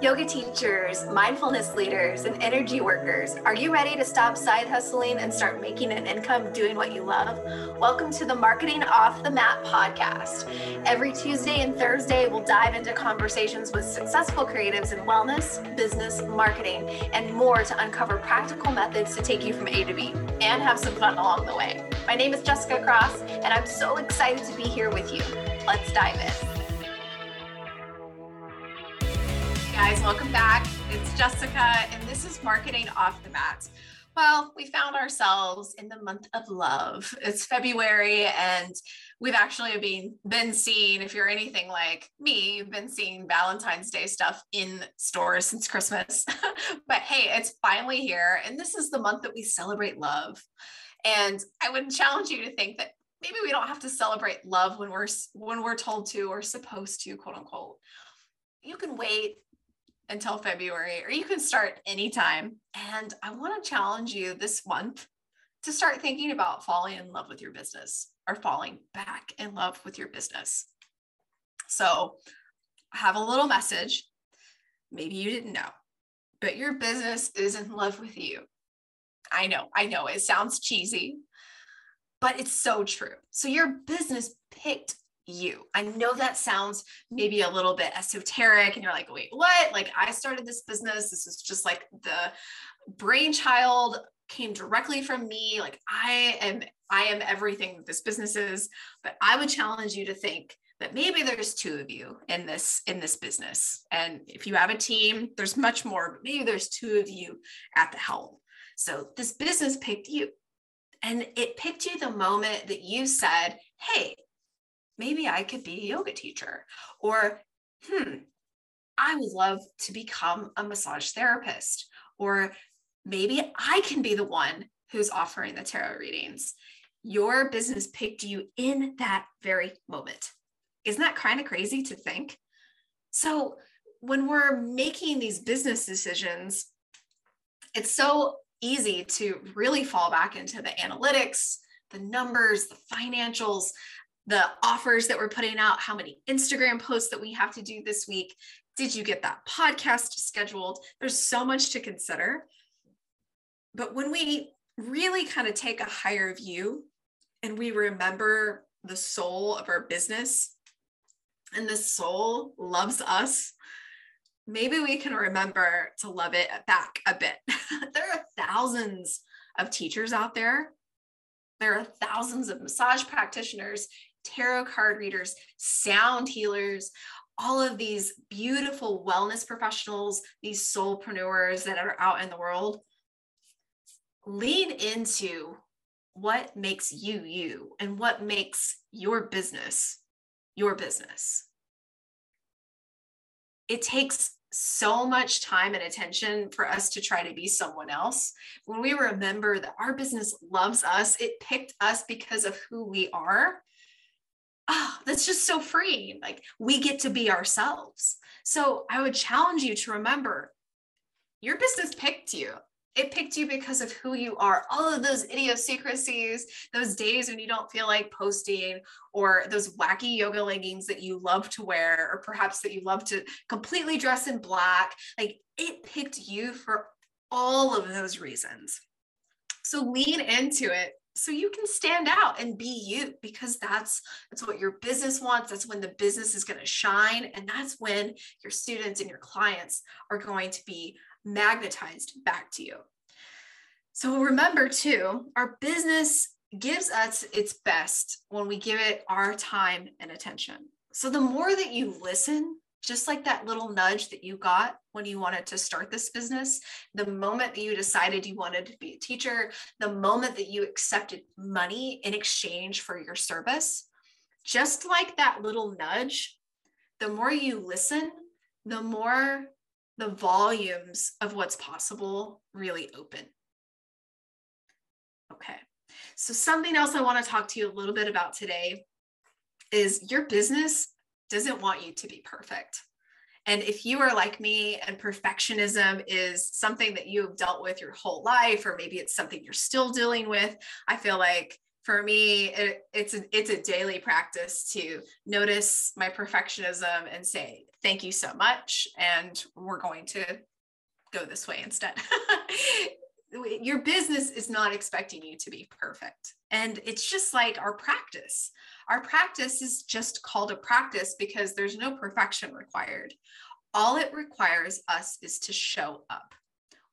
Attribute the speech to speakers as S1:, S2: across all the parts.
S1: Yoga teachers, mindfulness leaders, and energy workers, are you ready to stop side hustling and start making an income doing what you love? Welcome to the Marketing Off the Mat podcast. Every Tuesday and Thursday, we'll dive into conversations with successful creatives in wellness, business, marketing, and more to uncover practical methods to take you from A to B and have some fun along the way. My name is Jessica Cross, and I'm so excited to be here with you. Let's dive in. Guys, welcome back. It's Jessica, and this is Marketing Off the Mat. Well, we found ourselves in the month of love. It's February, and we've actually been been seeing, if you're anything like me, you've been seeing Valentine's Day stuff in stores since Christmas. but hey, it's finally here, and this is the month that we celebrate love. And I would challenge you to think that maybe we don't have to celebrate love when we're when we're told to or supposed to, quote unquote. You can wait until February, or you can start anytime. And I want to challenge you this month to start thinking about falling in love with your business or falling back in love with your business. So, I have a little message. Maybe you didn't know, but your business is in love with you. I know, I know it sounds cheesy, but it's so true. So, your business picked you. I know that sounds maybe a little bit esoteric and you're like, wait, what? Like I started this business. This is just like the brainchild came directly from me. Like I am, I am everything that this business is. But I would challenge you to think that maybe there's two of you in this in this business. And if you have a team, there's much more, but maybe there's two of you at the helm. So this business picked you. And it picked you the moment that you said, Hey, maybe I could be a yoga teacher. Or, hmm, I would love to become a massage therapist. Or maybe I can be the one who's offering the tarot readings. Your business picked you in that very moment. Isn't that kind of crazy to think? So, when we're making these business decisions, it's so easy to really fall back into the analytics, the numbers, the financials, the offers that we're putting out, how many Instagram posts that we have to do this week. Did you get that podcast scheduled? There's so much to consider. But when we really kind of take a higher view and we remember the soul of our business and the soul loves us, maybe we can remember to love it back a bit. there are thousands of teachers out there. There are thousands of massage practitioners tarot card readers, sound healers, all of these beautiful wellness professionals, these soulpreneurs that are out in the world. Lean into what makes you you and what makes your business your business. It takes so much time and attention for us to try to be someone else. When we remember that our business loves us, it picked us because of who we are oh, that's just so freeing. Like we get to be ourselves. So I would challenge you to remember your business picked you. It picked you because of who you are. All of those idiosyncrasies, those days when you don't feel like posting, or those wacky yoga leggings that you love to wear, or perhaps that you love to completely dress in black. Like it picked you for all of those reasons. So lean into it so you can stand out and be you because that's that's what your business wants. That's when the business is going to shine and that's when your students and your clients are going to be magnetized back to you. So remember too our business gives us its best when we give it our time and attention. So the more that you listen just like that little nudge that you got when you wanted to start this business, the moment that you decided you wanted to be a teacher, the moment that you accepted money in exchange for your service, just like that little nudge, the more you listen, the more the volumes of what's possible really open. Okay. So, something else I want to talk to you a little bit about today is your business doesn't want you to be perfect. And if you are like me and perfectionism is something that you have dealt with your whole life, or maybe it's something you're still dealing with, I feel like for me, it, it's a, it's a daily practice to notice my perfectionism and say thank you so much, and we're going to go this way instead. Your business is not expecting you to be perfect. And it's just like our practice. Our practice is just called a practice because there's no perfection required. All it requires us is to show up.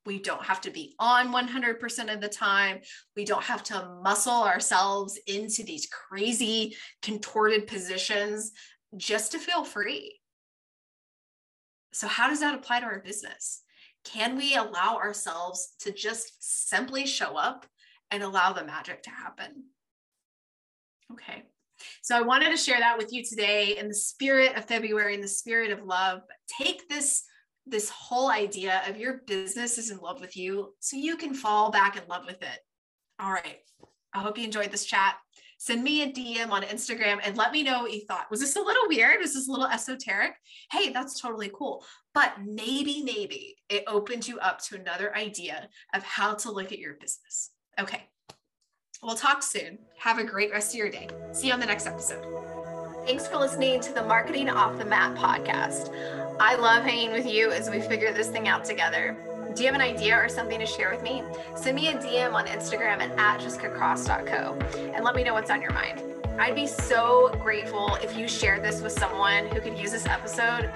S1: We don't have to be on 100% of the time. We don't have to muscle ourselves into these crazy contorted positions just to feel free. So, how does that apply to our business? Can we allow ourselves to just simply show up and allow the magic to happen? Okay. So I wanted to share that with you today in the spirit of February, in the spirit of love. Take this this whole idea of your business is in love with you so you can fall back in love with it. All right. I hope you enjoyed this chat. Send me a DM on Instagram and let me know what you thought. Was this a little weird? Was this a little esoteric? Hey, that's totally cool. But maybe, maybe it opened you up to another idea of how to look at your business. Okay. We'll talk soon. Have a great rest of your day. See you on the next episode. Thanks for listening to the Marketing Off the Mat podcast. I love hanging with you as we figure this thing out together. Do you have an idea or something to share with me? Send me a DM on Instagram at, jessicacross.co and let me know what's on your mind. I'd be so grateful if you shared this with someone who could use this episode.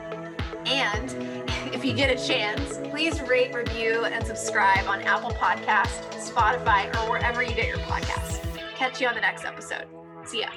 S1: And if you get a chance, please rate, review, and subscribe on Apple Podcast, Spotify, or wherever you get your podcasts. Catch you on the next episode. See ya.